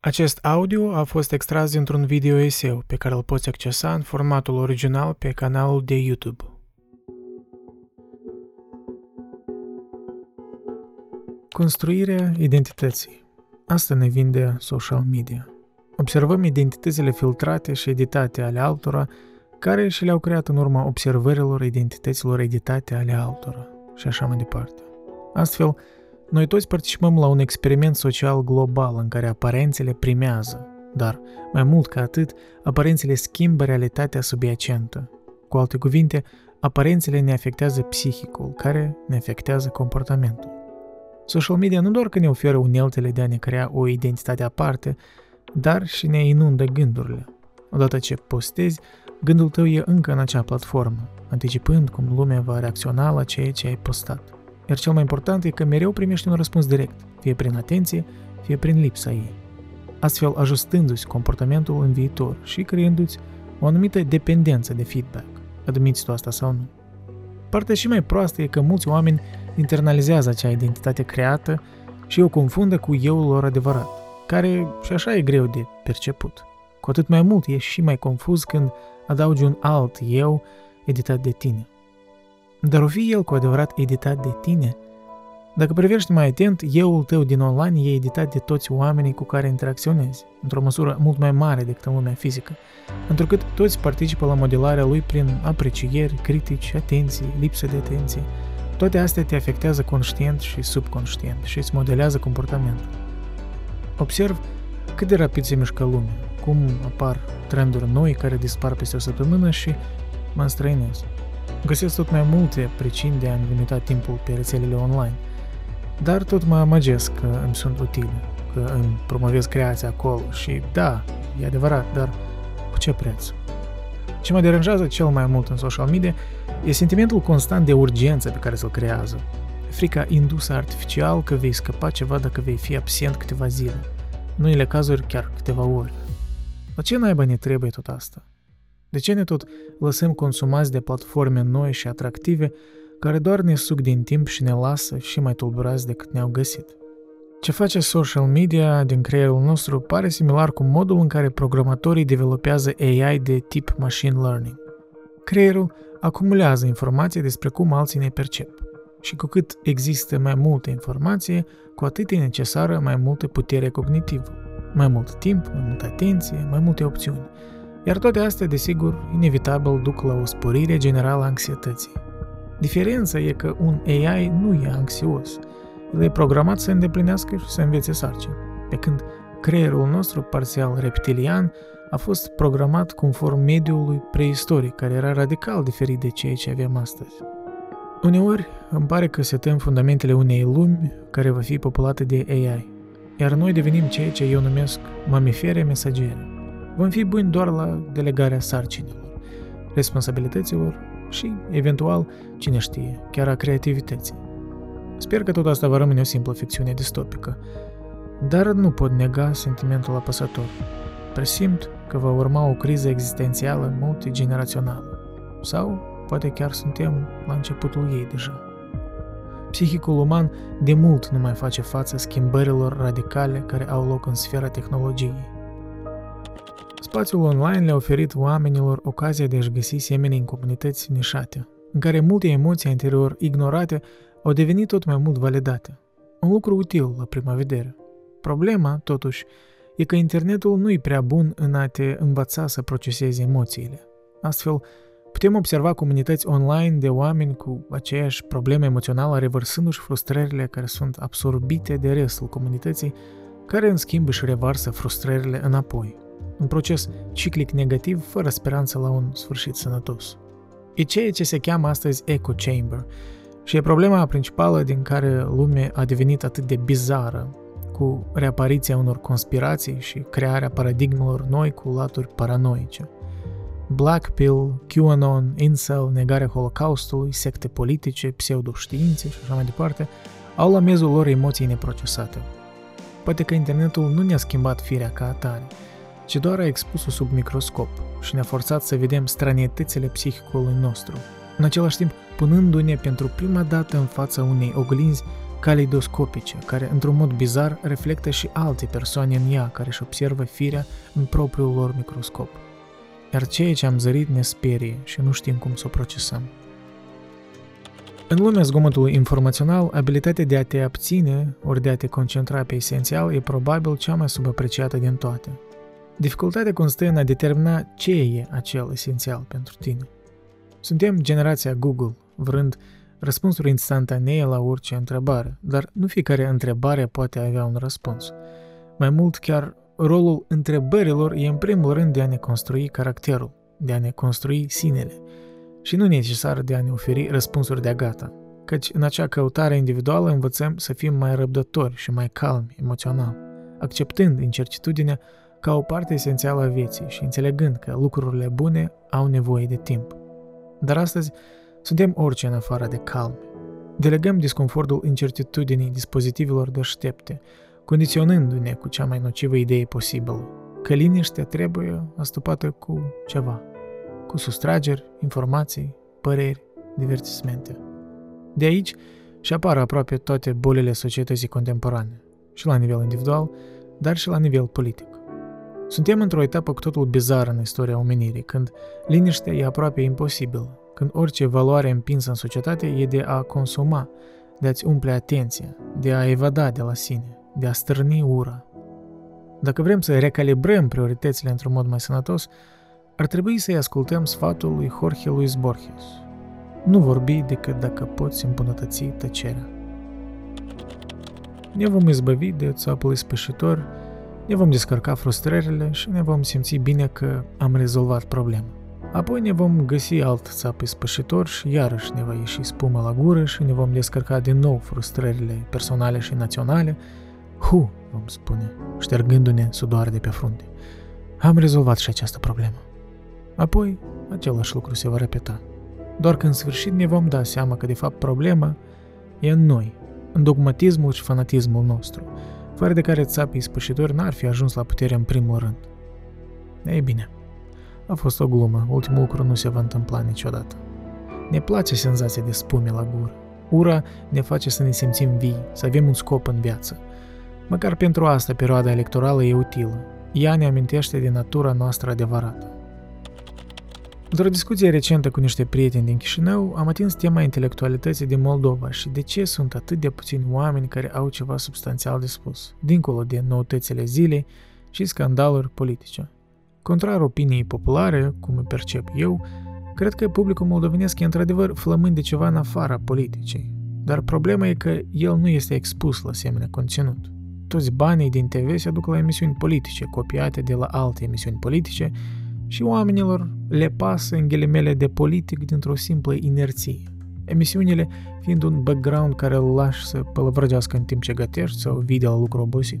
Acest audio a fost extras dintr-un video eseu pe care îl poți accesa în formatul original pe canalul de YouTube. Construirea identității. Asta ne vinde social media. Observăm identitățile filtrate și editate ale altora, care și le-au creat în urma observărilor identităților editate ale altora și așa mai departe. Astfel, noi toți participăm la un experiment social global în care aparențele primează, dar, mai mult ca atât, aparențele schimbă realitatea subiacentă. Cu alte cuvinte, aparențele ne afectează psihicul, care ne afectează comportamentul. Social media nu doar că ne oferă uneltele de a ne crea o identitate aparte, dar și ne inundă gândurile. Odată ce postezi, gândul tău e încă în acea platformă, anticipând cum lumea va reacționa la ceea ce ai postat. Iar cel mai important e că mereu primești un răspuns direct, fie prin atenție, fie prin lipsa ei. Astfel ajustându-ți comportamentul în viitor și creându-ți o anumită dependență de feedback. Admiți tu asta sau nu? Partea și mai proastă e că mulți oameni internalizează acea identitate creată și o confundă cu eu lor adevărat, care și așa e greu de perceput. Cu atât mai mult e și mai confuz când adaugi un alt eu editat de tine. Dar o fi el cu adevărat editat de tine? Dacă privești mai atent, euul tău din online e editat de toți oamenii cu care interacționezi, într-o măsură mult mai mare decât în lumea fizică, întrucât toți participă la modelarea lui prin aprecieri, critici, atenție, lipsă de atenție. Toate astea te afectează conștient și subconștient și îți modelează comportamentul. Observ cât de rapid se mișcă lumea, cum apar trenduri noi care dispar peste o săptămână și mă înstrăinez. Găsesc tot mai multe pricini de a-mi limita timpul pe rețelele online, dar tot mă amăgesc că îmi sunt utile, că îmi promovez creația acolo și da, e adevărat, dar cu ce preț? Ce mă deranjează cel mai mult în social media e sentimentul constant de urgență pe care să-l creează. Frica indusă artificial că vei scăpa ceva dacă vei fi absent câteva zile. În unele cazuri chiar câteva ori. La ce naiba ne trebuie tot asta? De ce ne tot lăsăm consumați de platforme noi și atractive care doar ne suc din timp și ne lasă și mai tulburați decât ne-au găsit? Ce face social media din creierul nostru pare similar cu modul în care programatorii developează AI de tip machine learning. Creierul acumulează informații despre cum alții ne percep. Și cu cât există mai multă informație, cu atât e necesară mai multă putere cognitivă, mai mult timp, mai multă atenție, mai multe opțiuni – iar toate astea, desigur, inevitabil duc la o sporire generală a anxietății. Diferența e că un AI nu e anxios. El e programat să îndeplinească și să învețe sarcini. Pe când creierul nostru parțial reptilian a fost programat conform mediului preistoric, care era radical diferit de ceea ce avem astăzi. Uneori îmi pare că setăm fundamentele unei lumi care va fi populată de AI, iar noi devenim ceea ce eu numesc mamifere mesagere vom fi buni doar la delegarea sarcinilor, responsabilităților și, eventual, cine știe, chiar a creativității. Sper că tot asta va rămâne o simplă ficțiune distopică, dar nu pot nega sentimentul apăsător. Presimt că va urma o criză existențială multigenerațională. Sau poate chiar suntem la începutul ei deja. Psihicul uman de mult nu mai face față schimbărilor radicale care au loc în sfera tehnologiei. Spațiul online le-a oferit oamenilor ocazia de a-și găsi semeni în comunități nișate, în care multe emoții anterior ignorate au devenit tot mai mult validate. Un lucru util la prima vedere. Problema, totuși, e că internetul nu e prea bun în a te învăța să procesezi emoțiile. Astfel, putem observa comunități online de oameni cu aceeași problemă emoțională revărsându-și frustrările care sunt absorbite de restul comunității, care în schimb își revarsă frustrările înapoi, un proces ciclic negativ fără speranță la un sfârșit sănătos. E ceea ce se cheamă astăzi echo chamber și e problema principală din care lumea a devenit atât de bizară, cu reapariția unor conspirații și crearea paradigmelor noi cu laturi paranoice. Black Pill, QAnon, Incel, negarea Holocaustului, secte politice, pseudoștiințe și așa mai departe, au la mezul lor emoții neprocesate. Poate că internetul nu ne-a schimbat firea ca atare – ci doar a expus-o sub microscop și ne-a forțat să vedem stranietățile psihicului nostru, în același timp punându-ne pentru prima dată în fața unei oglinzi caleidoscopice, care, într-un mod bizar, reflectă și alte persoane în ea care își observă firea în propriul lor microscop. Iar ceea ce am zărit ne sperie și nu știm cum să o procesăm. În lumea zgomotului informațional, abilitatea de a te abține ori de a te concentra pe esențial e probabil cea mai subapreciată din toate. Dificultatea constă în a determina ce e acel esențial pentru tine. Suntem generația Google, vrând răspunsuri instantanee la orice întrebare, dar nu fiecare întrebare poate avea un răspuns. Mai mult chiar, rolul întrebărilor e în primul rând de a ne construi caracterul, de a ne construi sinele, și nu necesar de a ne oferi răspunsuri de gata, căci în acea căutare individuală învățăm să fim mai răbdători și mai calmi emoțional, acceptând incertitudinea ca o parte esențială a vieții și înțelegând că lucrurile bune au nevoie de timp. Dar astăzi suntem orice în afară de calm. Delegăm disconfortul incertitudinii dispozitivelor deștepte, condiționându-ne cu cea mai nocivă idee posibilă, că liniștea trebuie astupată cu ceva, cu sustrageri, informații, păreri, divertismente. De aici și apar aproape toate bolile societății contemporane, și la nivel individual, dar și la nivel politic. Suntem într-o etapă cu totul bizară în istoria omenirii, când liniștea e aproape imposibilă, când orice valoare împinsă în societate e de a consuma, de a-ți umple atenția, de a evada de la sine, de a stârni ura. Dacă vrem să recalibrăm prioritățile într-un mod mai sănătos, ar trebui să-i ascultăm sfatul lui Jorge Luis Borges. Nu vorbi decât dacă poți îmbunătăți tăcerea. Ne vom izbăvi de țapul ispășitor, ne vom descărca frustrările și ne vom simți bine că am rezolvat problema. Apoi ne vom găsi alt țap ispășitor și iarăși ne va ieși spumă la gură și ne vom descărca din nou frustrările personale și naționale. Hu, vom spune, ștergându-ne sudoare de pe frunte. Am rezolvat și această problemă. Apoi, același lucru se va repeta. Doar că în sfârșit ne vom da seama că de fapt problema e în noi, în dogmatismul și fanatismul nostru, fără de care țapii spășitori n-ar fi ajuns la putere în primul rând. Ei bine, a fost o glumă, ultimul lucru nu se va întâmpla niciodată. Ne place senzația de spume la gură. Ura ne face să ne simțim vii, să avem un scop în viață. Măcar pentru asta perioada electorală e utilă. Ea ne amintește de natura noastră adevărată. Într-o discuție recentă cu niște prieteni din Chișinău, am atins tema intelectualității din Moldova și de ce sunt atât de puțini oameni care au ceva substanțial de spus, dincolo de noutățile zilei și scandaluri politice. Contrar opiniei populare, cum îi percep eu, cred că publicul moldovenesc e într-adevăr flămând de ceva în afara politicii. Dar problema e că el nu este expus la asemenea conținut. Toți banii din TV se duc la emisiuni politice, copiate de la alte emisiuni politice, și oamenilor le pasă în ghilimele de politic dintr-o simplă inerție. Emisiunile fiind un background care îl lași să pălăvrăgească în timp ce gătești sau vii de la lucru obosit.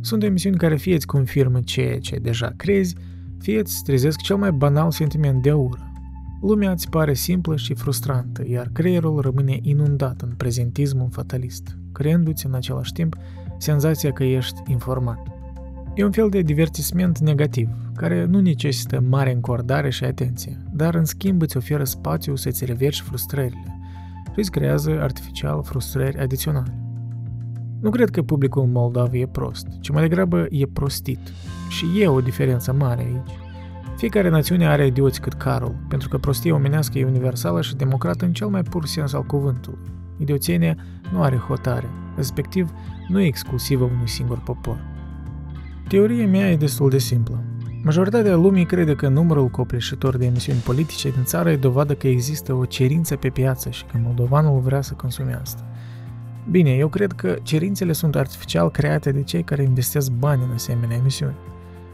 Sunt emisiuni care fie îți confirmă ceea ce deja crezi, fie îți trezesc cel mai banal sentiment de ură. Lumea îți pare simplă și frustrantă, iar creierul rămâne inundat în prezentismul fatalist, creându-ți în același timp senzația că ești informat. E un fel de divertisment negativ, care nu necesită mare încordare și atenție, dar în schimb îți oferă spațiu să-ți reverși frustrările și îți creează artificial frustrări adiționale. Nu cred că publicul moldav e prost, ci mai degrabă e prostit. Și e o diferență mare aici. Fiecare națiune are idioți cât carul, pentru că prostia omenească e universală și democrată în cel mai pur sens al cuvântului. Idioțenia nu are hotare, respectiv nu e exclusivă unui singur popor. Teoria mea e destul de simplă. Majoritatea lumii crede că numărul copleșitor de emisiuni politice din țară e dovadă că există o cerință pe piață și că moldovanul vrea să consume asta. Bine, eu cred că cerințele sunt artificial create de cei care investesc bani în asemenea emisiuni.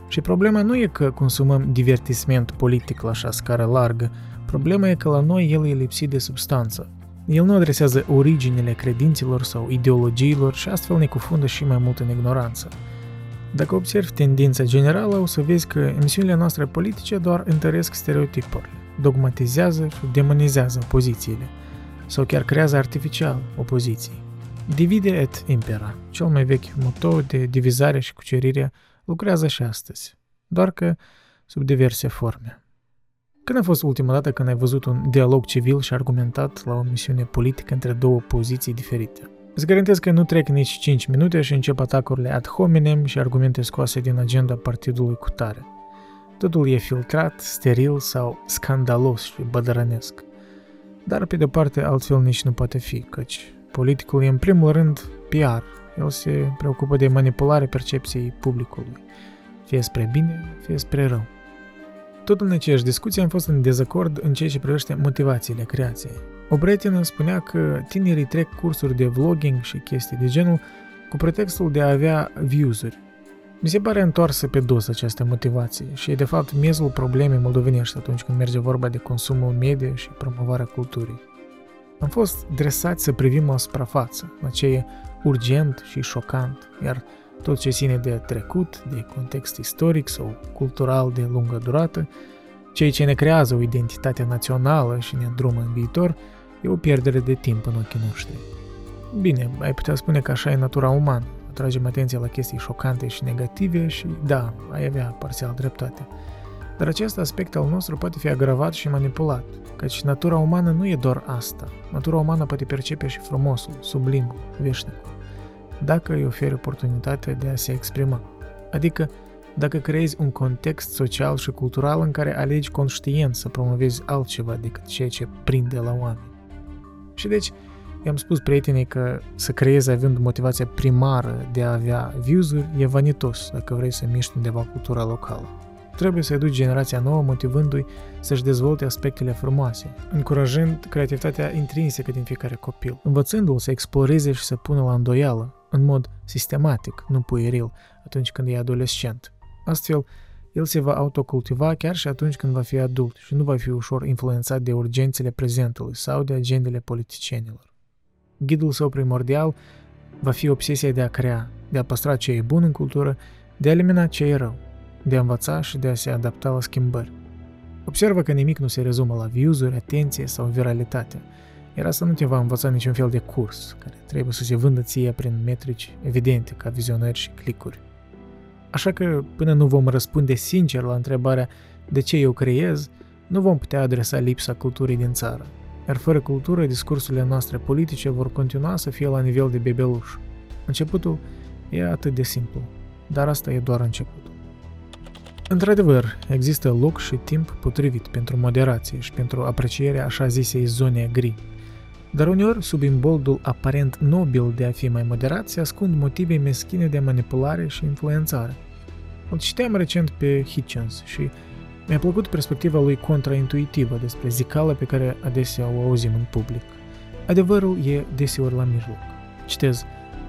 Și problema nu e că consumăm divertisment politic la așa scară largă, problema e că la noi el e lipsit de substanță. El nu adresează originile credințelor sau ideologiilor și astfel ne cufundă și mai mult în ignoranță. Dacă observi tendința generală, o să vezi că emisiunile noastre politice doar întăresc stereotipurile, dogmatizează și demonizează opozițiile, sau chiar creează artificial opoziții. Divide et impera, cel mai vechi moto de divizare și cucerire, lucrează și astăzi, doar că sub diverse forme. Când a fost ultima dată când ai văzut un dialog civil și argumentat la o misiune politică între două poziții diferite? Îți garantez că nu trec nici 5 minute și încep atacurile ad hominem și argumente scoase din agenda partidului cu tare. Totul e filtrat, steril sau scandalos și bădărănesc. Dar, pe de parte, altfel nici nu poate fi, căci politicul e în primul rând PR. El se preocupă de manipularea percepției publicului, fie spre bine, fie spre rău. Tot în aceeași discuție am fost în dezacord în ceea ce privește motivațiile creației. O prietenă spunea că tinerii trec cursuri de vlogging și chestii de genul cu pretextul de a avea views-uri. Mi se pare întoarsă pe dos această motivație și e de fapt miezul problemei moldovenești atunci când merge vorba de consumul media și promovarea culturii. Am fost dresați să privim la suprafață, la ce e urgent și șocant, iar tot ce ține de trecut, de context istoric sau cultural de lungă durată, ceea ce ne creează o identitate națională și ne drumă în viitor, e o pierdere de timp în ochii noștri. Bine, ai putea spune că așa e natura umană. Atragem atenția la chestii șocante și negative și, da, ai avea parțial dreptate. Dar acest aspect al nostru poate fi agravat și manipulat, căci natura umană nu e doar asta. Natura umană poate percepe și frumosul, sublimul, veșnicul dacă îi oferi oportunitatea de a se exprima. Adică dacă creezi un context social și cultural în care alegi conștient să promovezi altceva decât ceea ce prinde la oameni. Și deci, i-am spus prietenii că să creezi având motivația primară de a avea views-uri e vanitos dacă vrei să miști undeva cultura locală. Trebuie să educi generația nouă motivându-i să-și dezvolte aspectele frumoase, încurajând creativitatea intrinsecă din fiecare copil, învățându-l să exploreze și să pună la îndoială, în mod sistematic, nu pueril, atunci când e adolescent. Astfel, el se va autocultiva chiar și atunci când va fi adult și nu va fi ușor influențat de urgențele prezentului sau de agendele politicienilor. Ghidul său primordial va fi obsesia de a crea, de a păstra ce e bun în cultură, de a elimina ce e rău, de a învăța și de a se adapta la schimbări. Observă că nimic nu se rezumă la views-uri, atenție sau viralitate – iar asta nu te va învăța niciun fel de curs, care trebuie să se vândă ție prin metrici evidente ca vizionări și clicuri. Așa că, până nu vom răspunde sincer la întrebarea de ce eu creez, nu vom putea adresa lipsa culturii din țară. Iar fără cultură, discursurile noastre politice vor continua să fie la nivel de bebeluș. Începutul e atât de simplu, dar asta e doar începutul. Într-adevăr, există loc și timp potrivit pentru moderație și pentru aprecierea așa zisei zone gri, dar uneori, sub imboldul aparent nobil de a fi mai moderat, se ascund motive meschine de manipulare și influențare. Îl citeam recent pe Hitchens și mi-a plăcut perspectiva lui contraintuitivă despre zicală pe care adesea o auzim în public. Adevărul e deseori la mijloc. Citez,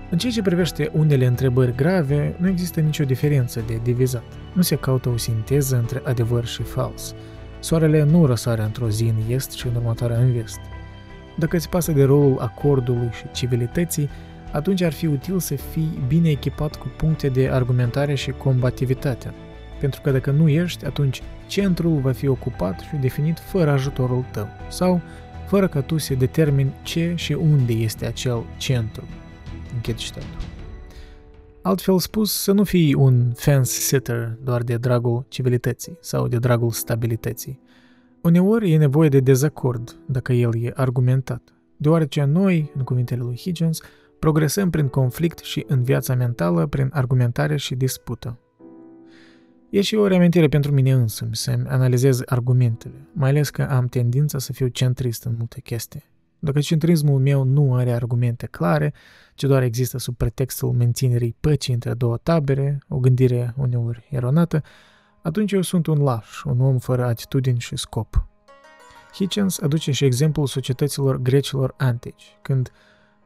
în ceea ce privește unele întrebări grave, nu există nicio diferență de divizat. Nu se caută o sinteză între adevăr și fals. Soarele nu răsare într-o zi în est și în următoarea în vest. Dacă îți pasă de rolul acordului și civilității, atunci ar fi util să fii bine echipat cu puncte de argumentare și combativitate. Pentru că dacă nu ești, atunci centrul va fi ocupat și definit fără ajutorul tău, sau fără ca tu să determini ce și unde este acel centru. Închid citatul. Altfel spus, să nu fii un fence-sitter doar de dragul civilității sau de dragul stabilității, Uneori e nevoie de dezacord dacă el e argumentat, deoarece noi, în cuvintele lui Higgins, progresăm prin conflict și în viața mentală prin argumentare și dispută. E și o reamintire pentru mine însumi să-mi analizez argumentele, mai ales că am tendința să fiu centrist în multe chestii. Dacă centrismul meu nu are argumente clare, ci doar există sub pretextul menținerii păcii între două tabere, o gândire uneori eronată, atunci eu sunt un laș, un om fără atitudini și scop. Hitchens aduce și exemplul societăților grecilor antici, când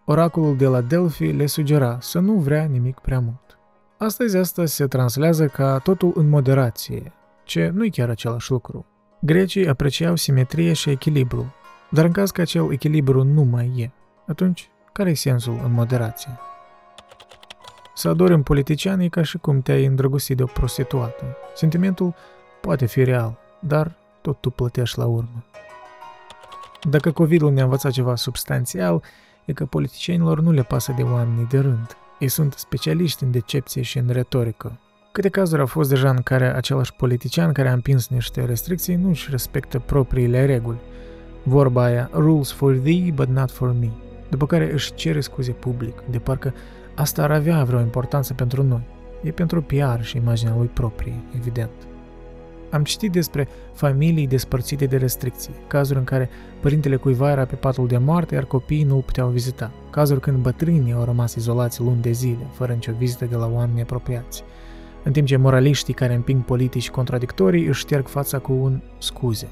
oracolul de la Delphi le sugera să nu vrea nimic prea mult. Astăzi asta se translează ca totul în moderație, ce nu e chiar același lucru. Grecii apreciau simetrie și echilibru, dar în caz că acel echilibru nu mai e, atunci care e sensul în moderație? Să adori un politician e ca și cum te-ai îndrăgostit de o prostituată. Sentimentul poate fi real, dar tot tu plătești la urmă. Dacă COVID-ul ne-a învățat ceva substanțial, e că politicienilor nu le pasă de oamenii de rând. Ei sunt specialiști în decepție și în retorică. Câte cazuri au fost deja în care același politician care a împins niște restricții nu își respectă propriile reguli. Vorba aia, rules for thee, but not for me. după care își cere scuze public, de parcă asta ar avea vreo importanță pentru noi. E pentru PR și imaginea lui proprie, evident. Am citit despre familii despărțite de restricții, cazuri în care părintele cuiva era pe patul de moarte, iar copiii nu îl puteau vizita, cazuri când bătrânii au rămas izolați luni de zile, fără nicio vizită de la oameni apropiați, în timp ce moraliștii care împing politici contradictorii își șterg fața cu un scuze.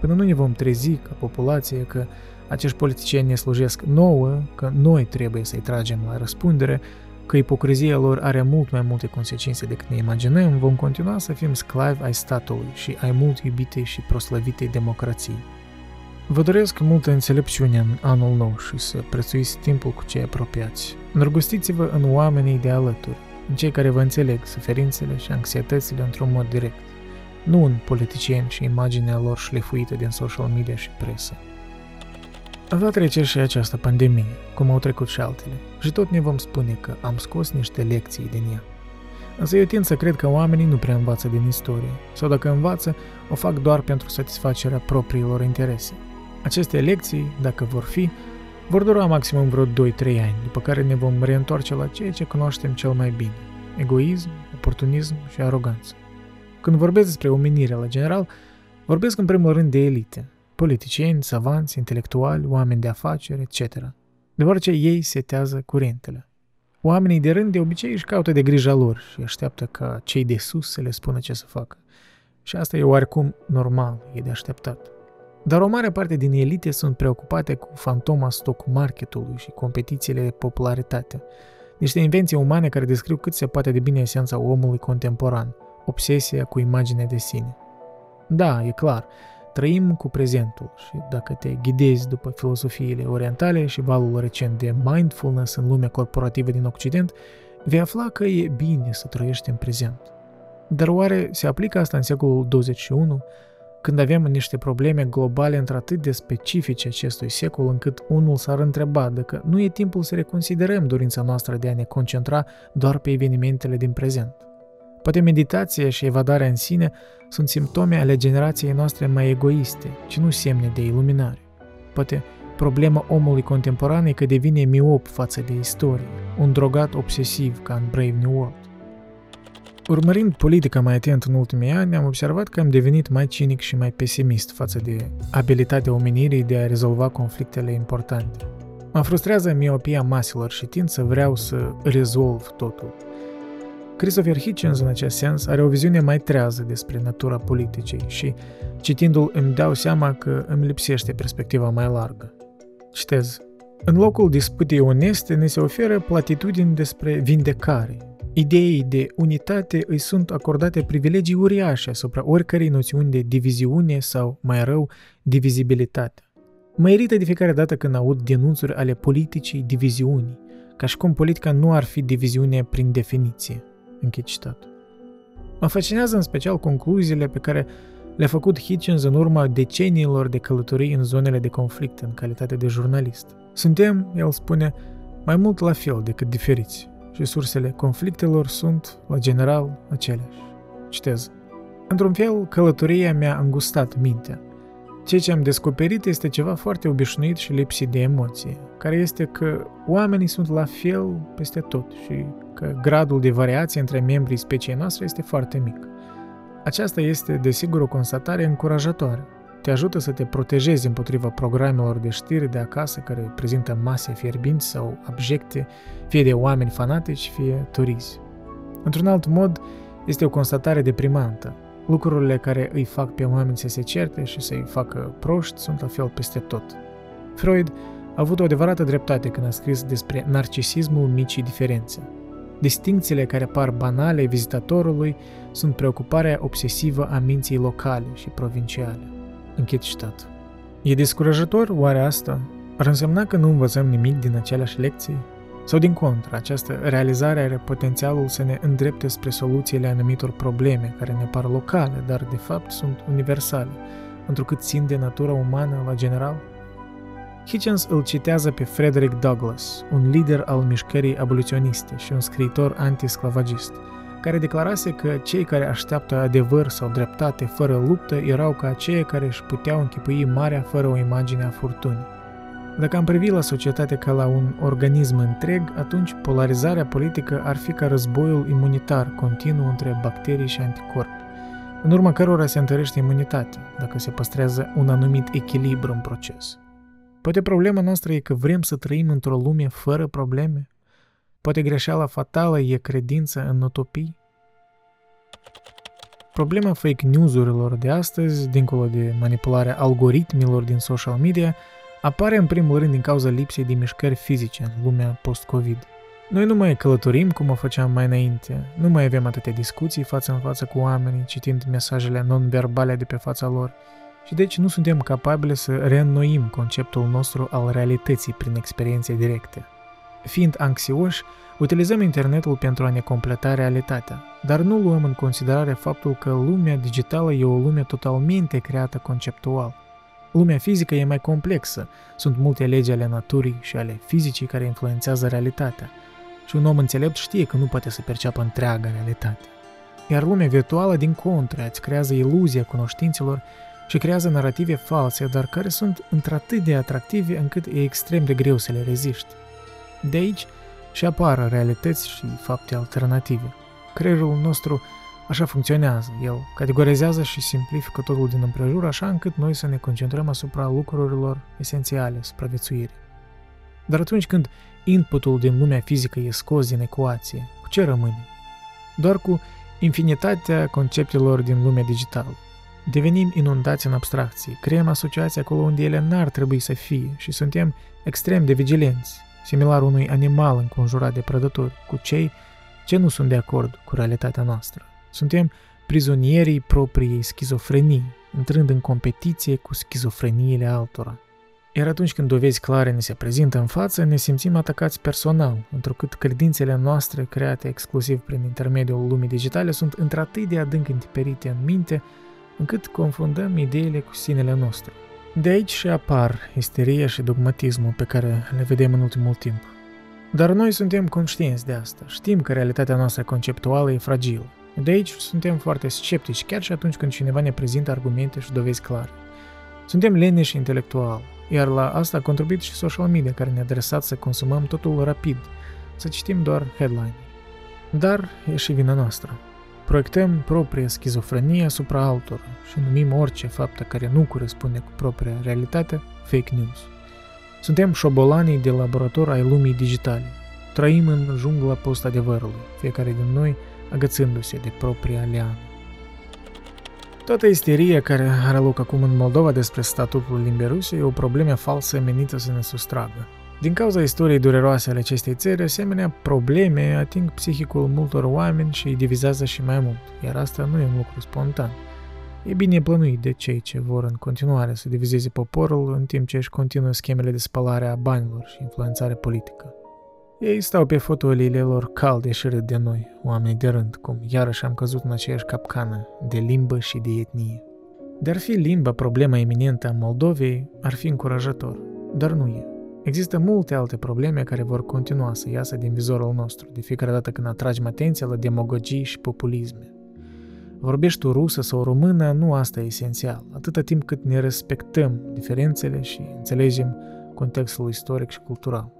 Până nu ne vom trezi ca populație că acești politicieni ne slujesc nouă, că noi trebuie să-i tragem la răspundere, că ipocrizia lor are mult mai multe consecințe decât ne imaginăm, vom continua să fim sclavi ai statului și ai mult iubitei și proslăvitei democrații. Vă doresc multă înțelepciune în anul nou și să prețuiți timpul cu cei apropiați. Îndrăgostiți-vă în oamenii de alături, în cei care vă înțeleg suferințele și anxietățile într-un mod direct, nu în politicieni și imaginea lor șlefuită din social media și presă. Va trece și această pandemie, cum au trecut și altele, și tot ne vom spune că am scos niște lecții din ea. Însă eu tind să cred că oamenii nu prea învață din istorie, sau dacă învață, o fac doar pentru satisfacerea propriilor interese. Aceste lecții, dacă vor fi, vor dura maximum vreo 2-3 ani, după care ne vom reîntoarce la ceea ce cunoaștem cel mai bine, egoism, oportunism și aroganță. Când vorbesc despre omenire la general, vorbesc în primul rând de elite, politicieni, savanți, intelectuali, oameni de afaceri, etc. Deoarece ei setează curentele. Oamenii de rând de obicei își caută de grija lor și așteaptă ca cei de sus să le spună ce să facă. Și asta e oarecum normal, e de așteptat. Dar o mare parte din elite sunt preocupate cu fantoma stock marketului și competițiile de popularitate. Niște invenții umane care descriu cât se poate de bine esența omului contemporan, obsesia cu imagine de sine. Da, e clar, trăim cu prezentul și dacă te ghidezi după filosofiile orientale și valul recent de mindfulness în lumea corporativă din Occident, vei afla că e bine să trăiești în prezent. Dar oare se aplică asta în secolul 21, când avem niște probleme globale într-atât de specifice acestui secol încât unul s-ar întreba dacă nu e timpul să reconsiderăm dorința noastră de a ne concentra doar pe evenimentele din prezent? Poate meditația și evadarea în sine sunt simptome ale generației noastre mai egoiste, ci nu semne de iluminare. Poate problema omului contemporan e că devine miop față de istorie, un drogat obsesiv ca în Brave New World. Urmărind politica mai atent în ultimii ani, am observat că am devenit mai cinic și mai pesimist față de abilitatea omenirii de a rezolva conflictele importante. Mă frustrează miopia maselor și tind să vreau să rezolv totul. Christopher Hitchens, în acest sens, are o viziune mai trează despre natura politicii și, citindu-l, îmi dau seama că îmi lipsește perspectiva mai largă. Citez. În locul disputei oneste ne se oferă platitudini despre vindecare. Ideii de unitate îi sunt acordate privilegii uriașe asupra oricărei noțiuni de diviziune sau, mai rău, divizibilitate. Mă irită de fiecare dată când aud denunțuri ale politicii diviziunii, ca și cum politica nu ar fi diviziune prin definiție. Închid citatul. Mă fascinează în special concluziile pe care le-a făcut Hitchens în urma deceniilor de călătorii în zonele de conflict în calitate de jurnalist. Suntem, el spune, mai mult la fel decât diferiți și sursele conflictelor sunt, la general, aceleași. Citez. Într-un fel, călătoria mi-a îngustat mintea. Ceea ce am descoperit este ceva foarte obișnuit și lipsit de emoție, care este că oamenii sunt la fel peste tot și că gradul de variație între membrii speciei noastre este foarte mic. Aceasta este, desigur, o constatare încurajatoare. Te ajută să te protejezi împotriva programelor de știri de acasă care prezintă mase fierbinți sau abjecte, fie de oameni fanatici, fie turizi. Într-un alt mod, este o constatare deprimantă. Lucrurile care îi fac pe oameni să se certe și să-i facă proști sunt la fel peste tot. Freud a avut o adevărată dreptate când a scris despre narcisismul micii diferențe. Distincțiile care par banale vizitatorului sunt preocuparea obsesivă a minții locale și provinciale. Închid citat. E descurajător oare asta? Ar însemna că nu învățăm nimic din aceleași lecții? Sau din contră, această realizare are potențialul să ne îndrepte spre soluțiile anumitor probleme care ne par locale, dar de fapt sunt universale, întrucât țin de natura umană la general? Hitchens îl citează pe Frederick Douglass, un lider al mișcării aboliționiste și un scriitor antisclavagist, care declarase că cei care așteaptă adevăr sau dreptate fără luptă erau ca aceia care își puteau închipui marea fără o imagine a furtunii. Dacă am privit la societate ca la un organism întreg, atunci polarizarea politică ar fi ca războiul imunitar continuu între bacterii și anticorpi, în urma cărora se întărește imunitatea, dacă se păstrează un anumit echilibru în proces. Poate problema noastră e că vrem să trăim într-o lume fără probleme? Poate greșeala fatală e credința în utopii? Problema fake news-urilor de astăzi, dincolo de manipularea algoritmilor din social media, apare în primul rând din cauza lipsei de mișcări fizice în lumea post-Covid. Noi nu mai călătorim cum o făceam mai înainte, nu mai avem atâtea discuții față în față cu oamenii, citind mesajele non-verbale de pe fața lor, și deci nu suntem capabili să reînnoim conceptul nostru al realității prin experiențe directe. Fiind anxioși, utilizăm internetul pentru a ne completa realitatea, dar nu luăm în considerare faptul că lumea digitală e o lume totalmente creată conceptual. Lumea fizică e mai complexă, sunt multe legi ale naturii și ale fizicii care influențează realitatea, și un om înțelept știe că nu poate să perceapă întreaga realitate. Iar lumea virtuală, din contră, îți creează iluzia cunoștințelor și creează narrative false, dar care sunt într-atât de atractive încât e extrem de greu să le reziști. De aici și apară realități și fapte alternative. Creierul nostru așa funcționează. El categorizează și simplifică totul din împrejur așa încât noi să ne concentrăm asupra lucrurilor esențiale supraviețuirii. Dar atunci când inputul din lumea fizică e scos din ecuație, cu ce rămâne? Doar cu infinitatea conceptelor din lumea digitală. Devenim inundați în abstracții, creăm asociații acolo unde ele n-ar trebui să fie și suntem extrem de vigilenți, similar unui animal înconjurat de prădători, cu cei ce nu sunt de acord cu realitatea noastră. Suntem prizonierii propriei schizofrenii, intrând în competiție cu schizofreniile altora. Iar atunci când dovezi clare ne se prezintă în față, ne simțim atacați personal, întrucât credințele noastre, create exclusiv prin intermediul lumii digitale, sunt într-atât de adânc întiperite în minte, încât confundăm ideile cu sinele nostru. De aici și apar isteria și dogmatismul pe care le vedem în ultimul timp. Dar noi suntem conștienți de asta, știm că realitatea noastră conceptuală e fragilă. De aici suntem foarte sceptici, chiar și atunci când cineva ne prezintă argumente și dovezi clare. Suntem leneși intelectual, iar la asta a contribuit și social media care ne-a adresat să consumăm totul rapid, să citim doar headline. Dar e și vina noastră. Proiectăm propria schizofrenie asupra altora și numim orice faptă care nu corespunde cu propria realitate fake news. Suntem șobolanii de laborator ai lumii digitale. Trăim în jungla post-adevărului, fiecare din noi agățându-se de propria leană. Toată isteria care are loc acum în Moldova despre statutul limbii ruse e o problemă falsă menită să ne sustragă. Din cauza istoriei dureroase ale acestei țări, asemenea probleme ating psihicul multor oameni și îi divizează și mai mult, iar asta nu e un lucru spontan. E bine plănuit de cei ce vor în continuare să divizeze poporul în timp ce își continuă schemele de spălare a banilor și influențare politică. Ei stau pe fotoliile lor calde și râd de noi, oameni de rând, cum iarăși am căzut în aceeași capcană de limbă și de etnie. De ar fi limba problema eminentă a Moldovei, ar fi încurajator, dar nu e. Există multe alte probleme care vor continua să iasă din vizorul nostru de fiecare dată când atragem atenția la demagogii și populisme. Vorbești tu rusă sau română, nu asta e esențial, atâta timp cât ne respectăm diferențele și înțelegem contextul istoric și cultural.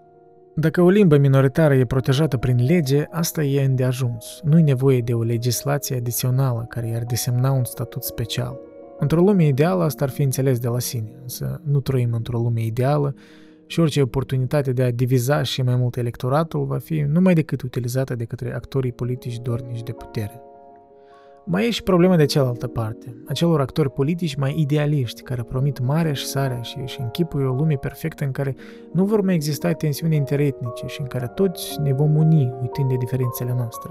Dacă o limbă minoritară e protejată prin lege, asta e îndeajuns. Nu e nevoie de o legislație adițională care i-ar desemna un statut special. Într-o lume ideală asta ar fi înțeles de la sine, însă nu trăim într-o lume ideală și orice oportunitate de a diviza și mai mult electoratul va fi numai decât utilizată de către actorii politici dornici de putere. Mai e și problema de cealaltă parte, acelor actori politici mai idealiști care promit marea și sarea și își închipuie o lume perfectă în care nu vor mai exista tensiuni interetnice și în care toți ne vom uni uitând de diferențele noastre.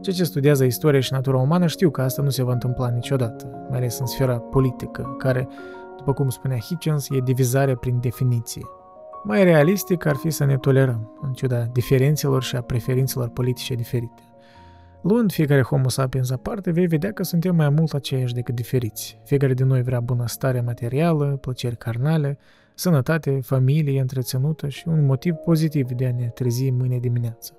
Cei ce studiază istoria și natura umană știu că asta nu se va întâmpla niciodată, mai ales în sfera politică, care, după cum spunea Hitchens, e divizare prin definiție. Mai realistic ar fi să ne tolerăm, în ciuda diferențelor și a preferințelor politice diferite. Luând fiecare homo sapiens aparte, vei vedea că suntem mai mult aceiași decât diferiți. Fiecare din noi vrea bunăstare materială, plăceri carnale, sănătate, familie întreținută și un motiv pozitiv de a ne trezi mâine dimineață.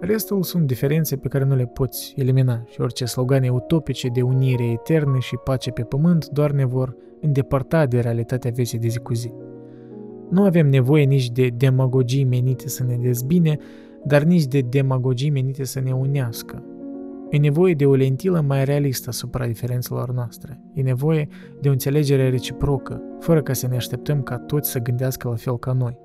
Restul sunt diferențe pe care nu le poți elimina și orice slogane utopice de unire eternă și pace pe pământ doar ne vor îndepărta de realitatea vieții de zi cu zi. Nu avem nevoie nici de demagogii menite să ne dezbine, dar nici de demagogii menite să ne unească. E nevoie de o lentilă mai realistă asupra diferențelor noastre. E nevoie de o înțelegere reciprocă, fără ca să ne așteptăm ca toți să gândească la fel ca noi.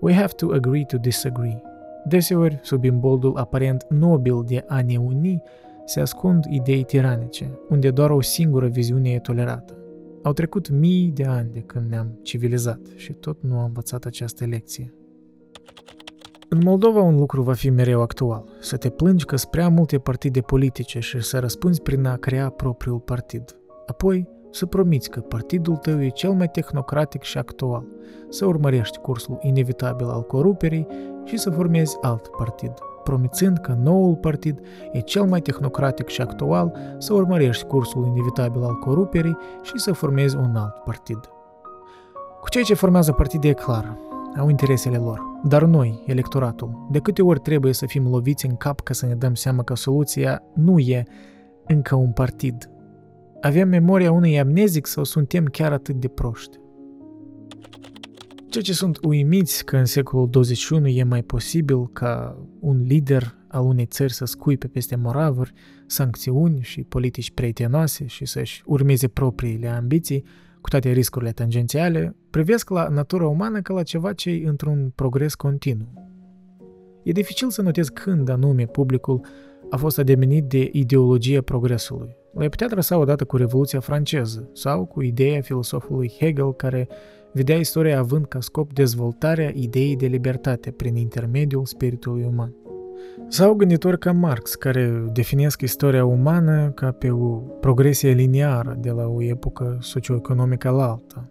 We have to agree to disagree. Deseori, sub imboldul aparent nobil de a ne uni, se ascund idei tiranice, unde doar o singură viziune e tolerată. Au trecut mii de ani de când ne-am civilizat și tot nu am învățat această lecție. În Moldova un lucru va fi mereu actual, să te plângi că sunt prea multe partide politice și să răspunzi prin a crea propriul partid. Apoi, să promiți că partidul tău e cel mai tehnocratic și actual, să urmărești cursul inevitabil al coruperii și să formezi alt partid, promițând că noul partid e cel mai tehnocratic și actual, să urmărești cursul inevitabil al coruperii și să formezi un alt partid. Cu ceea ce formează partide e clar, au interesele lor. Dar noi, electoratul, de câte ori trebuie să fim loviți în cap ca să ne dăm seama că soluția nu e încă un partid. Avem memoria unui amnezic sau suntem chiar atât de proști? Ceea ce sunt uimiți că în secolul 21 e mai posibil ca un lider al unei țări să scuipe peste moravuri, sancțiuni și politici prietenoase și să-și urmeze propriile ambiții, cu toate riscurile tangențiale, privesc la natura umană ca la ceva ce e într-un progres continuu. E dificil să notez când anume publicul a fost ademenit de ideologia progresului. L-ai putea trasa odată cu Revoluția franceză sau cu ideea filosofului Hegel care vedea istoria având ca scop dezvoltarea ideii de libertate prin intermediul spiritului uman. Sau gânditori ca Marx, care definesc istoria umană ca pe o progresie liniară de la o epocă socioeconomică la alta.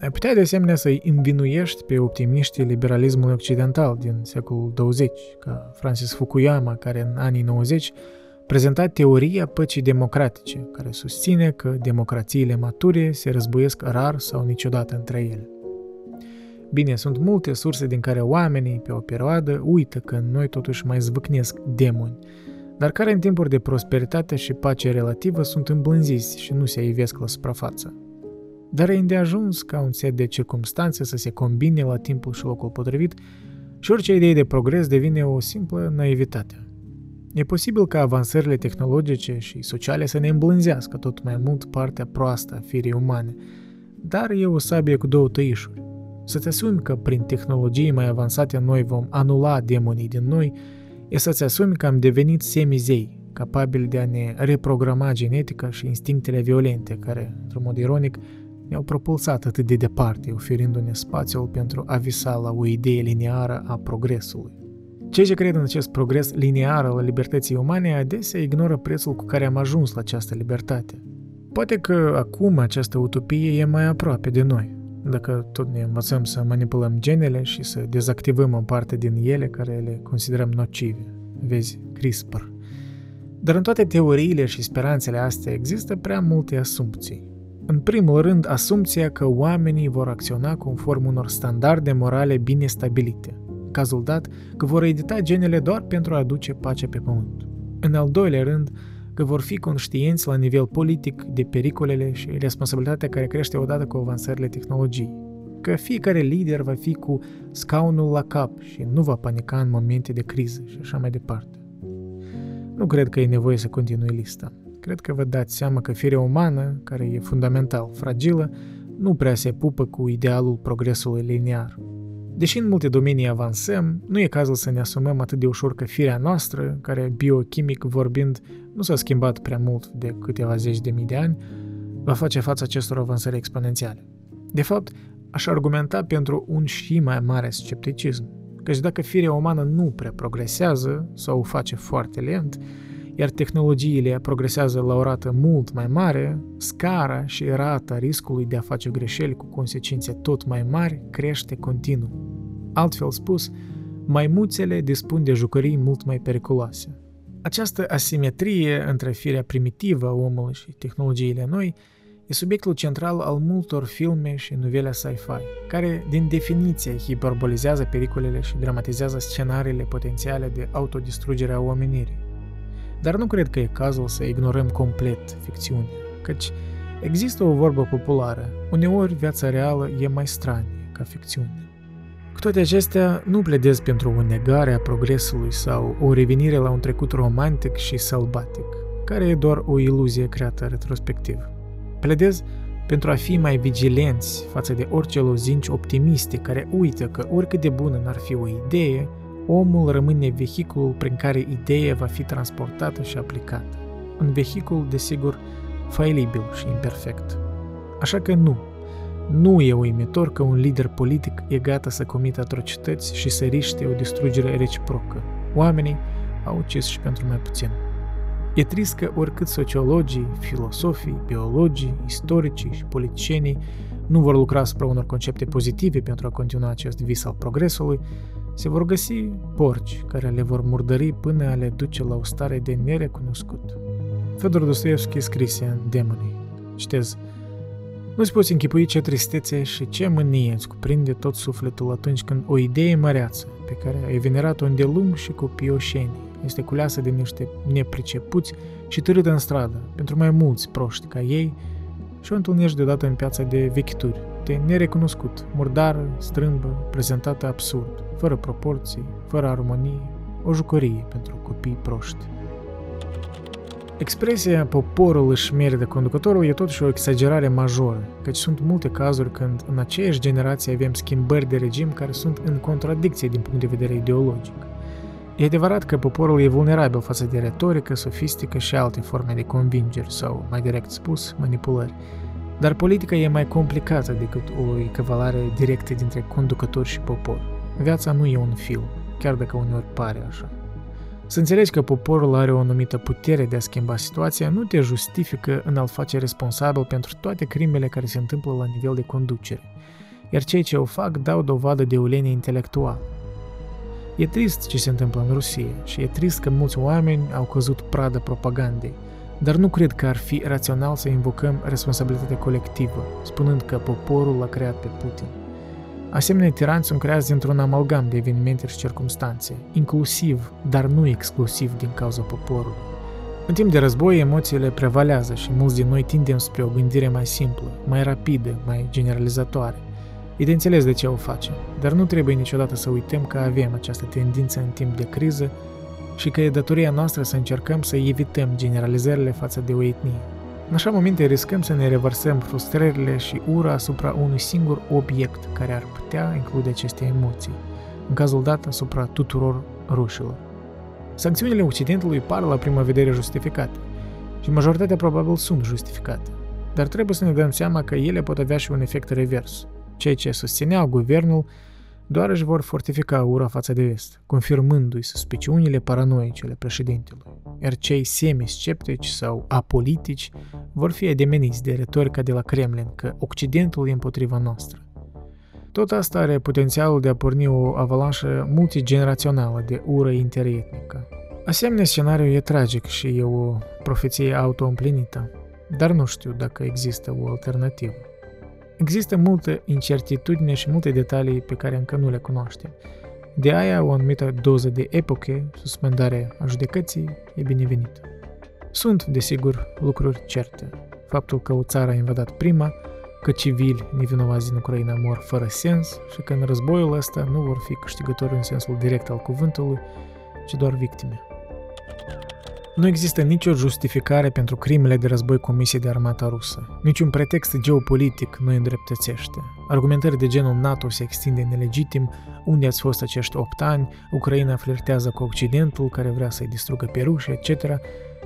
Ai putea de asemenea să-i învinuiești pe optimiștii liberalismului occidental din secolul 20, ca Francis Fukuyama, care în anii 90 prezenta teoria păcii democratice, care susține că democrațiile mature se războiesc rar sau niciodată între ele. Bine, sunt multe surse din care oamenii, pe o perioadă, uită că noi totuși mai zvâcnesc demoni, dar care în timpuri de prosperitate și pace relativă sunt îmblânziți și nu se ivesc la suprafață. Dar e îndeajuns ca un set de circumstanțe să se combine la timpul și locul potrivit și orice idee de progres devine o simplă naivitate. E posibil ca avansările tehnologice și sociale să ne îmblânzească tot mai mult partea proastă a firii umane, dar e o sabie cu două tăișuri. Să-ți asumi că prin tehnologii mai avansate noi vom anula demonii din noi, e să-ți asumi că am devenit semizei, capabili de a ne reprograma genetica și instinctele violente, care, într-un mod ironic, ne-au propulsat atât de departe, oferindu-ne spațiul pentru a visa la o idee lineară a progresului. Cei ce cred în acest progres linear al libertății umane adesea ignoră prețul cu care am ajuns la această libertate. Poate că acum această utopie e mai aproape de noi, dacă tot ne învățăm să manipulăm genele și să dezactivăm o parte din ele care le considerăm nocive. Vezi, CRISPR. Dar în toate teoriile și speranțele astea există prea multe asumții. În primul rând, asumția că oamenii vor acționa conform unor standarde morale bine stabilite, cazul dat că vor edita genele doar pentru a aduce pace pe pământ. În al doilea rând, că vor fi conștienți la nivel politic de pericolele și responsabilitatea care crește odată cu avansările tehnologiei. Că fiecare lider va fi cu scaunul la cap și nu va panica în momente de criză și așa mai departe. Nu cred că e nevoie să continui lista. Cred că vă dați seama că firea umană, care e fundamental fragilă, nu prea se pupă cu idealul progresului linear. Deși în multe domenii avansăm, nu e cazul să ne asumăm atât de ușor că firea noastră, care biochimic vorbind nu s-a schimbat prea mult de câteva zeci de mii de ani, va face față acestor avansări exponențiale. De fapt, aș argumenta pentru un și mai mare scepticism, căci dacă firea umană nu prea progresează sau o face foarte lent, iar tehnologiile progresează la o rată mult mai mare, scara și rata riscului de a face greșeli cu consecințe tot mai mari crește continuu. Altfel spus, maimuțele dispun de jucării mult mai periculoase. Această asimetrie între firea primitivă a omului și tehnologiile noi e subiectul central al multor filme și novele sci-fi, care, din definiție, hiperbolizează pericolele și dramatizează scenariile potențiale de autodistrugere a omenirii. Dar nu cred că e cazul să ignorăm complet ficțiunea, căci există o vorbă populară, uneori viața reală e mai stranie ca ficțiune. Cu toate acestea, nu pledez pentru o negare a progresului sau o revenire la un trecut romantic și sălbatic, care e doar o iluzie creată retrospectiv. Pledez pentru a fi mai vigilenți față de orice lozinci optimiste care uită că oricât de bună n-ar fi o idee, omul rămâne vehiculul prin care ideea va fi transportată și aplicată. Un vehicul, desigur, failibil și imperfect. Așa că nu, nu e uimitor că un lider politic e gata să comită atrocități și să riște o distrugere reciprocă. Oamenii au ucis și pentru mai puțin. E trist că oricât sociologii, filosofii, biologii, istoricii și politicienii nu vor lucra asupra unor concepte pozitive pentru a continua acest vis al progresului, se vor găsi porci care le vor murdări până a le duce la o stare de nerecunoscut. Fedor Dostoevski scrise în Demonii. Citez, nu-ți poți închipui ce tristețe și ce mânie îți cuprinde tot sufletul atunci când o idee măreață, pe care ai venerat-o îndelung și cu pioșenii, este culeasă de niște nepricepuți și târâtă în stradă, pentru mai mulți proști ca ei, și o întâlnești deodată în piața de vechituri, de nerecunoscut, murdară, strâmbă, prezentată absurd, fără proporții, fără armonie, o jucărie pentru copii proști. Expresia poporul își merită conducătorul e totuși o exagerare majoră, căci sunt multe cazuri când în aceeași generație avem schimbări de regim care sunt în contradicție din punct de vedere ideologic. E adevărat că poporul e vulnerabil față de retorică, sofistică și alte forme de convingeri sau, mai direct spus, manipulări. Dar politica e mai complicată decât o echivalare directă dintre conducător și popor. Viața nu e un film, chiar dacă uneori pare așa. Să înțelegi că poporul are o anumită putere de a schimba situația nu te justifică în a-l face responsabil pentru toate crimele care se întâmplă la nivel de conducere, iar cei ce o fac dau dovadă de ulenie intelectuală. E trist ce se întâmplă în Rusia și e trist că mulți oameni au căzut pradă propagandei, dar nu cred că ar fi rațional să invocăm responsabilitatea colectivă, spunând că poporul l-a creat pe Putin. Asemenea, tiranți sunt creați dintr-un amalgam de evenimente și circumstanțe, inclusiv, dar nu exclusiv din cauza poporului. În timp de război, emoțiile prevalează și mulți din noi tindem spre o gândire mai simplă, mai rapidă, mai generalizatoare. E de înțeles de ce o facem, dar nu trebuie niciodată să uităm că avem această tendință în timp de criză și că e datoria noastră să încercăm să evităm generalizările față de o etnie. În așa momente riscăm să ne revărsăm frustrările și ura asupra unui singur obiect care ar putea include aceste emoții, în cazul dat asupra tuturor rușilor. Sancțiunile Occidentului par la prima vedere justificate și majoritatea probabil sunt justificate, dar trebuie să ne dăm seama că ele pot avea și un efect revers. Cei ce susțineau guvernul doar își vor fortifica ura față de vest, confirmându-i suspiciunile paranoice ale președintelui, iar cei semi-sceptici sau apolitici vor fi ademeniți de retorica de la Kremlin că Occidentul e împotriva noastră. Tot asta are potențialul de a porni o avalanșă multigenerațională de ură interetnică. Asemenea scenariu e tragic și e o profeție auto-împlinită, dar nu știu dacă există o alternativă. Există multă incertitudine și multe detalii pe care încă nu le cunoaștem. De aia o anumită doză de epoche, suspendarea a judecății, e binevenită. Sunt, desigur, lucruri certe. Faptul că o țară a invadat prima, că civili nevinovați din Ucraina mor fără sens și că în războiul ăsta nu vor fi câștigători în sensul direct al cuvântului, ci doar victime. Nu există nicio justificare pentru crimele de război comise de armata rusă. Niciun pretext geopolitic nu îi îndreptățește. Argumentări de genul NATO se extinde nelegitim, unde ați fost acești 8 ani, Ucraina flirtează cu Occidentul care vrea să-i distrugă pe ruși, etc.,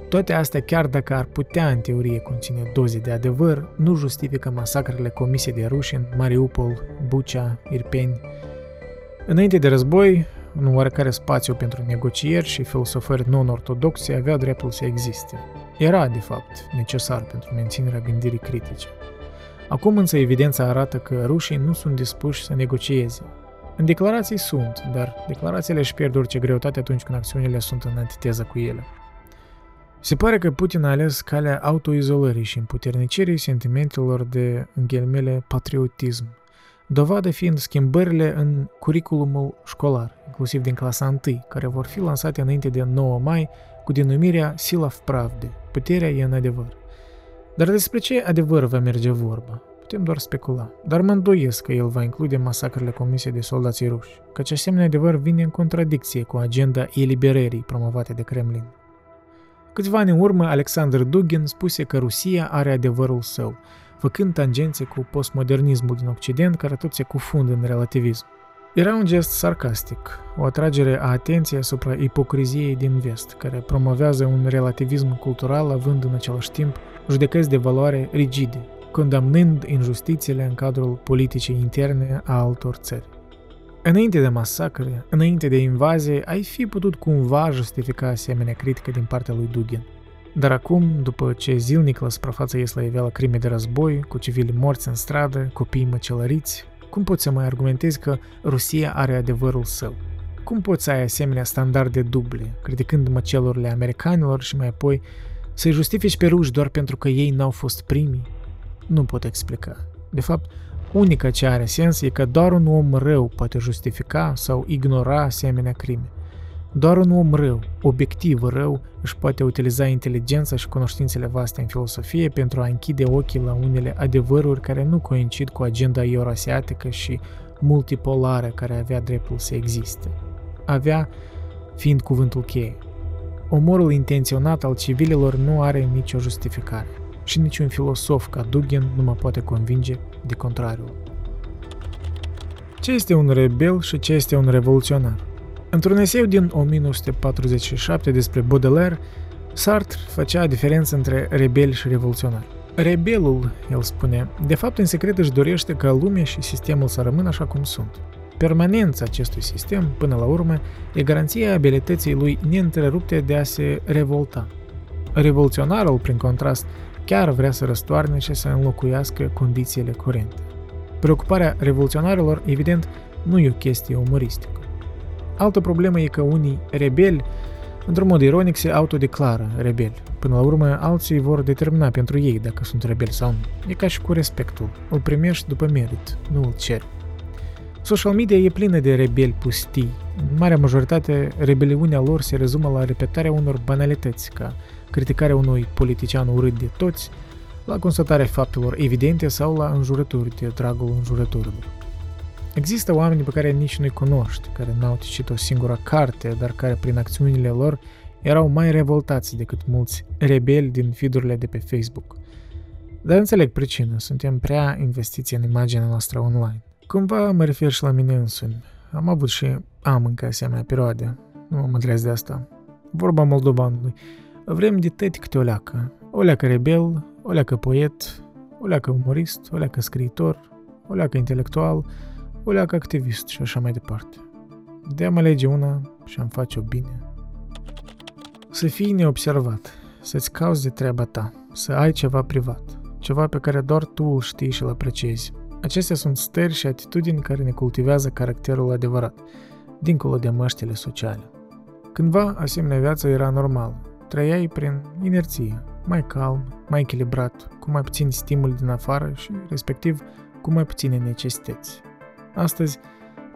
toate astea, chiar dacă ar putea în teorie conține doze de adevăr, nu justifică masacrele comise de ruși în Mariupol, Bucea, Irpeni. Înainte de război, un oarecare spațiu pentru negocieri și filosofări non-ortodoxe avea dreptul să existe. Era, de fapt, necesar pentru menținerea gândirii critice. Acum însă evidența arată că rușii nu sunt dispuși să negocieze. În declarații sunt, dar declarațiile își pierd orice greutate atunci când acțiunile sunt în antiteză cu ele. Se pare că Putin a ales calea autoizolării și împuternicirii sentimentelor de, în patriotism, dovadă fiind schimbările în curiculumul școlar, inclusiv din clasa 1, care vor fi lansate înainte de 9 mai cu denumirea Sila в Puterea e în adevăr. Dar despre ce adevăr va merge vorba? putem doar specula, dar mă îndoiesc că el va include masacrele comise de soldații ruși, căci asemenea adevăr vine în contradicție cu agenda eliberării promovate de Kremlin. Câțiva ani în urmă, Alexander Dugin spuse că Rusia are adevărul său, făcând tangențe cu postmodernismul din Occident care tot se cufundă în relativism. Era un gest sarcastic, o atragere a atenției asupra ipocriziei din vest, care promovează un relativism cultural având în același timp judecăți de valoare rigide, condamnând injustițiile în cadrul politicii interne a altor țări. Înainte de masacre, înainte de invazie, ai fi putut cumva justifica asemenea critică din partea lui Dugin. Dar acum, după ce zilnic la suprafață ies la iveală crime de război, cu civili morți în stradă, copii măcelăriți, cum poți să mai argumentezi că Rusia are adevărul său? Cum poți să ai asemenea standarde duble, criticând măcelurile americanilor și mai apoi să-i justifici pe ruși doar pentru că ei n-au fost primii? Nu pot explica. De fapt, unica ce are sens e că doar un om rău poate justifica sau ignora asemenea crime. Doar un om rău, obiectiv rău, își poate utiliza inteligența și cunoștințele vaste în filosofie pentru a închide ochii la unele adevăruri care nu coincid cu agenda eurasiatică și multipolară care avea dreptul să existe. Avea fiind cuvântul cheie. Omorul intenționat al civililor nu are nicio justificare și niciun filosof ca Dugin nu mă poate convinge de contrariul. Ce este un rebel și ce este un revoluționar? Într-un eseu din 1947 despre Baudelaire, Sartre făcea diferență între rebel și revoluționar. Rebelul, el spune, de fapt în secret își dorește ca lumea și sistemul să rămână așa cum sunt. Permanența acestui sistem, până la urmă, e garanția abilității lui neîntrerupte de a se revolta. Revoluționarul, prin contrast, chiar vrea să răstoarne și să înlocuiască condițiile curente. Preocuparea revoluționarilor, evident, nu e o chestie umoristică. Altă problemă e că unii rebeli, într-un mod ironic, se autodeclară rebeli. Până la urmă, alții vor determina pentru ei dacă sunt rebeli sau nu. E ca și cu respectul. Îl primești după merit, nu îl ceri. Social media e plină de rebeli pustii. În marea majoritate, rebeliunea lor se rezumă la repetarea unor banalități, ca criticarea unui politician urât de toți, la constatarea faptelor evidente sau la înjurături de dragul înjurăturilor. Există oameni pe care nici nu-i cunoști, care n-au citit o singură carte, dar care prin acțiunile lor erau mai revoltați decât mulți rebeli din feed de pe Facebook. Dar înțeleg pricina, suntem prea investiți în imaginea noastră online. Cumva mă refer și la mine însumi. Am avut și am încă asemenea perioade. Nu mă mândresc de asta. Vorba moldobanului. Vrem de tăti câte o leacă. O leacă rebel, o leacă poet, o leacă umorist, o leacă scriitor, o leacă intelectual, o leacă activist și așa mai departe. De am alege una și am face-o bine. Să fii neobservat, să-ți cauzi de treaba ta, să ai ceva privat, ceva pe care doar tu îl știi și îl apreciezi. Acestea sunt stări și atitudini care ne cultivează caracterul adevărat, dincolo de măștile sociale. Cândva, asemenea viața era normală. Trăiai prin inerție, mai calm, mai echilibrat, cu mai puțini stimuli din afară și, respectiv, cu mai puține necesități. Astăzi,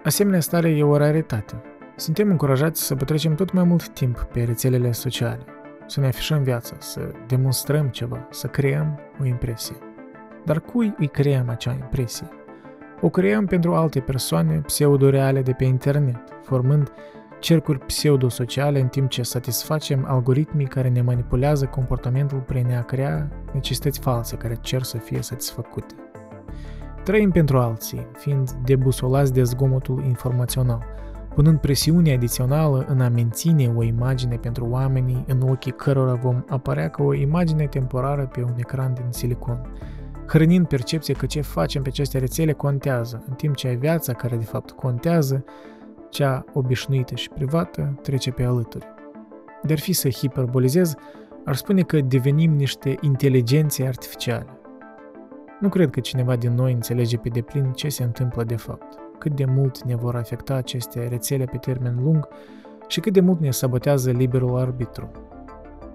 asemenea stare e o raritate. Suntem încurajați să petrecem tot mai mult timp pe rețelele sociale, să ne afișăm viața, să demonstrăm ceva, să creăm o impresie. Dar cui îi creăm acea impresie? O creăm pentru alte persoane pseudo-reale de pe internet, formând cercuri pseudo-sociale în timp ce satisfacem algoritmii care ne manipulează comportamentul prin a crea necesități false care cer să fie satisfăcute. Trăim pentru alții, fiind debusolați de zgomotul informațional, punând presiune adițională în a menține o imagine pentru oamenii în ochii cărora vom apărea ca o imagine temporară pe un ecran din silicon, hrănind percepția că ce facem pe aceste rețele contează, în timp ce viața care de fapt contează, cea obișnuită și privată, trece pe alături. Dar fi să hiperbolizez, ar spune că devenim niște inteligențe artificiale. Nu cred că cineva din noi înțelege pe deplin ce se întâmplă de fapt, cât de mult ne vor afecta aceste rețele pe termen lung și cât de mult ne sabotează liberul arbitru.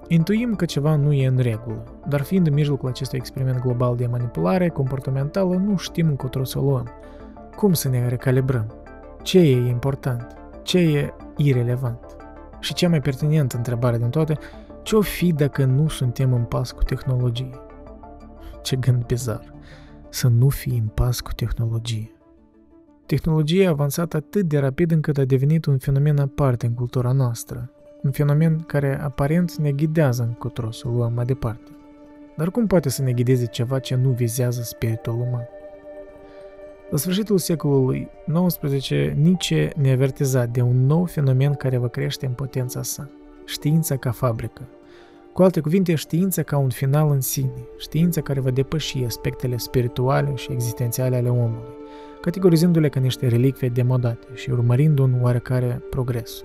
Intuim că ceva nu e în regulă, dar fiind în mijlocul acestui experiment global de manipulare comportamentală, nu știm încotro să o luăm. Cum să ne recalibrăm? Ce e important? Ce e irelevant? Și cea mai pertinentă întrebare din toate, ce-o fi dacă nu suntem în pas cu tehnologie? Ce gând bizar. să nu fii în pas cu tehnologie. Tehnologia a avansat atât de rapid încât a devenit un fenomen aparte în cultura noastră, un fenomen care aparent ne ghidează încotro să o luăm mai departe. Dar cum poate să ne ghideze ceva ce nu vizează spiritul uman? La sfârșitul secolului XIX, Nietzsche ne avertiza de un nou fenomen care va crește în potența sa, știința ca fabrică. Cu alte cuvinte, știința ca un final în sine, știința care va depăși aspectele spirituale și existențiale ale omului, categorizându-le ca niște relicve demodate și urmărind un oarecare progres.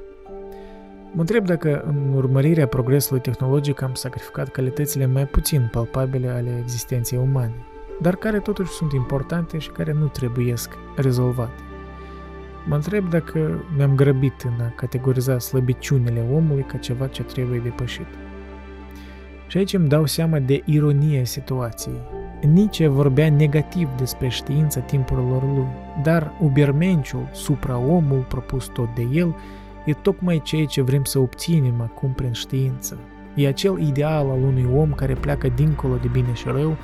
Mă întreb dacă în urmărirea progresului tehnologic am sacrificat calitățile mai puțin palpabile ale existenței umane, dar care totuși sunt importante și care nu trebuiesc rezolvate. Mă întreb dacă ne-am grăbit în a categoriza slăbiciunile omului ca ceva ce trebuie depășit. Și aici îmi dau seama de ironia situației. Nici vorbea negativ despre știința timpurilor lui, dar ubermenciul, supra-omul propus tot de el, e tocmai ceea ce vrem să obținem acum prin știință. E acel ideal al unui om care pleacă dincolo de bine și rău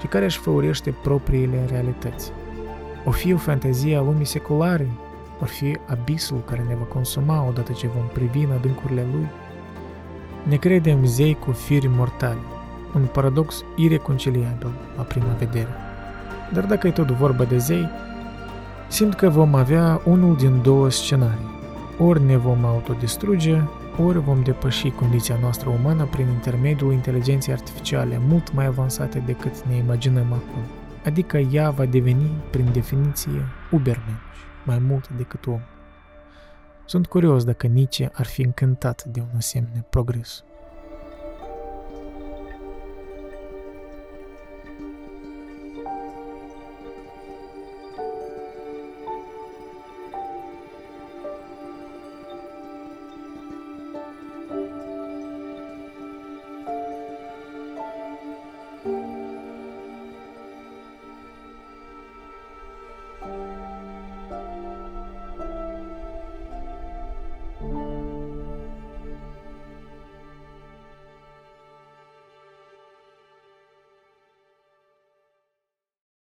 și care își făurește propriile realități. O fi o fantezie a lumii seculare, o fi abisul care ne va consuma odată ce vom privi în adâncurile lui. Ne credem zei cu firi mortali, un paradox ireconciliabil la prima vedere. Dar dacă e tot vorba de zei, simt că vom avea unul din două scenarii. Ori ne vom autodistruge, ori vom depăși condiția noastră umană prin intermediul inteligenței artificiale mult mai avansate decât ne imaginăm acum. Adică ea va deveni, prin definiție, ubermensch, mai mult decât om. Sunt curios dacă Nietzsche ar fi încântat de un asemenea progres.